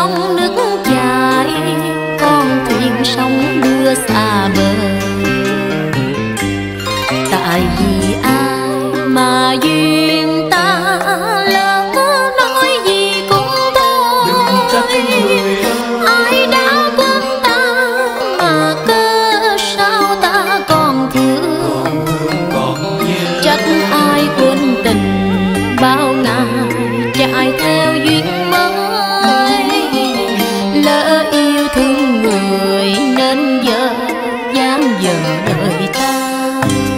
sông nước chảy, con thuyền sóng đưa xa bờ. Tại vì ai mà duyên ta lỡ nói gì cũng thôi. Ai đã quên ta mà cơ sao ta còn thương? trách ai quên tình bao ngàn chờ đợi ta